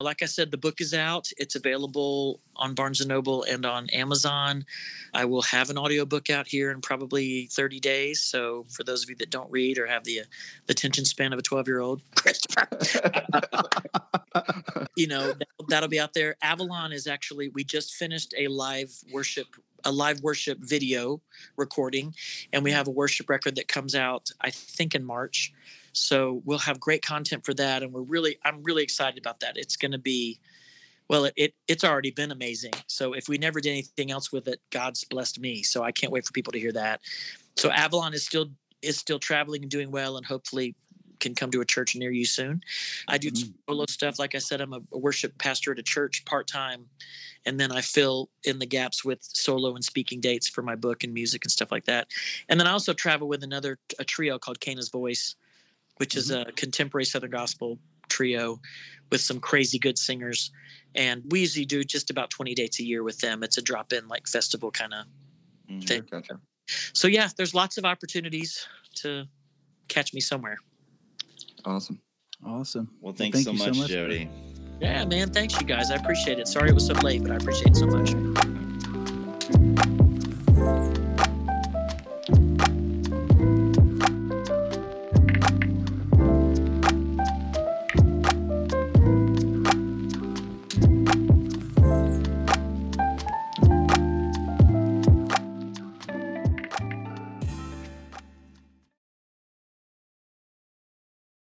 Like I said, the book is out. It's available on Barnes and Noble and on Amazon. I will have an audiobook out here in probably 30 days. So for those of you that don't read or have the, uh, the attention span of a 12 year old, Christopher, you know, that, that'll be out there. Avalon is actually, we just finished a live worship a live worship video recording and we have a worship record that comes out i think in march so we'll have great content for that and we're really i'm really excited about that it's going to be well it, it it's already been amazing so if we never did anything else with it god's blessed me so i can't wait for people to hear that so avalon is still is still traveling and doing well and hopefully can come to a church near you soon. I do Mhm. solo stuff. Like I said, I'm a a worship pastor at a church part time, and then I fill in the gaps with solo and speaking dates for my book and music and stuff like that. And then I also travel with another a trio called Cana's Voice, which is a contemporary Southern gospel trio with some crazy good singers. And we usually do just about 20 dates a year with them. It's a drop in like festival kind of Mhm. thing. Gotcha. So yeah, there's lots of opportunities to catch me somewhere. Awesome. Awesome. Well, Well, thanks thank so you so much, much for- Jody. Yeah, man. Thanks, you guys. I appreciate it. Sorry it was so late, but I appreciate it so much.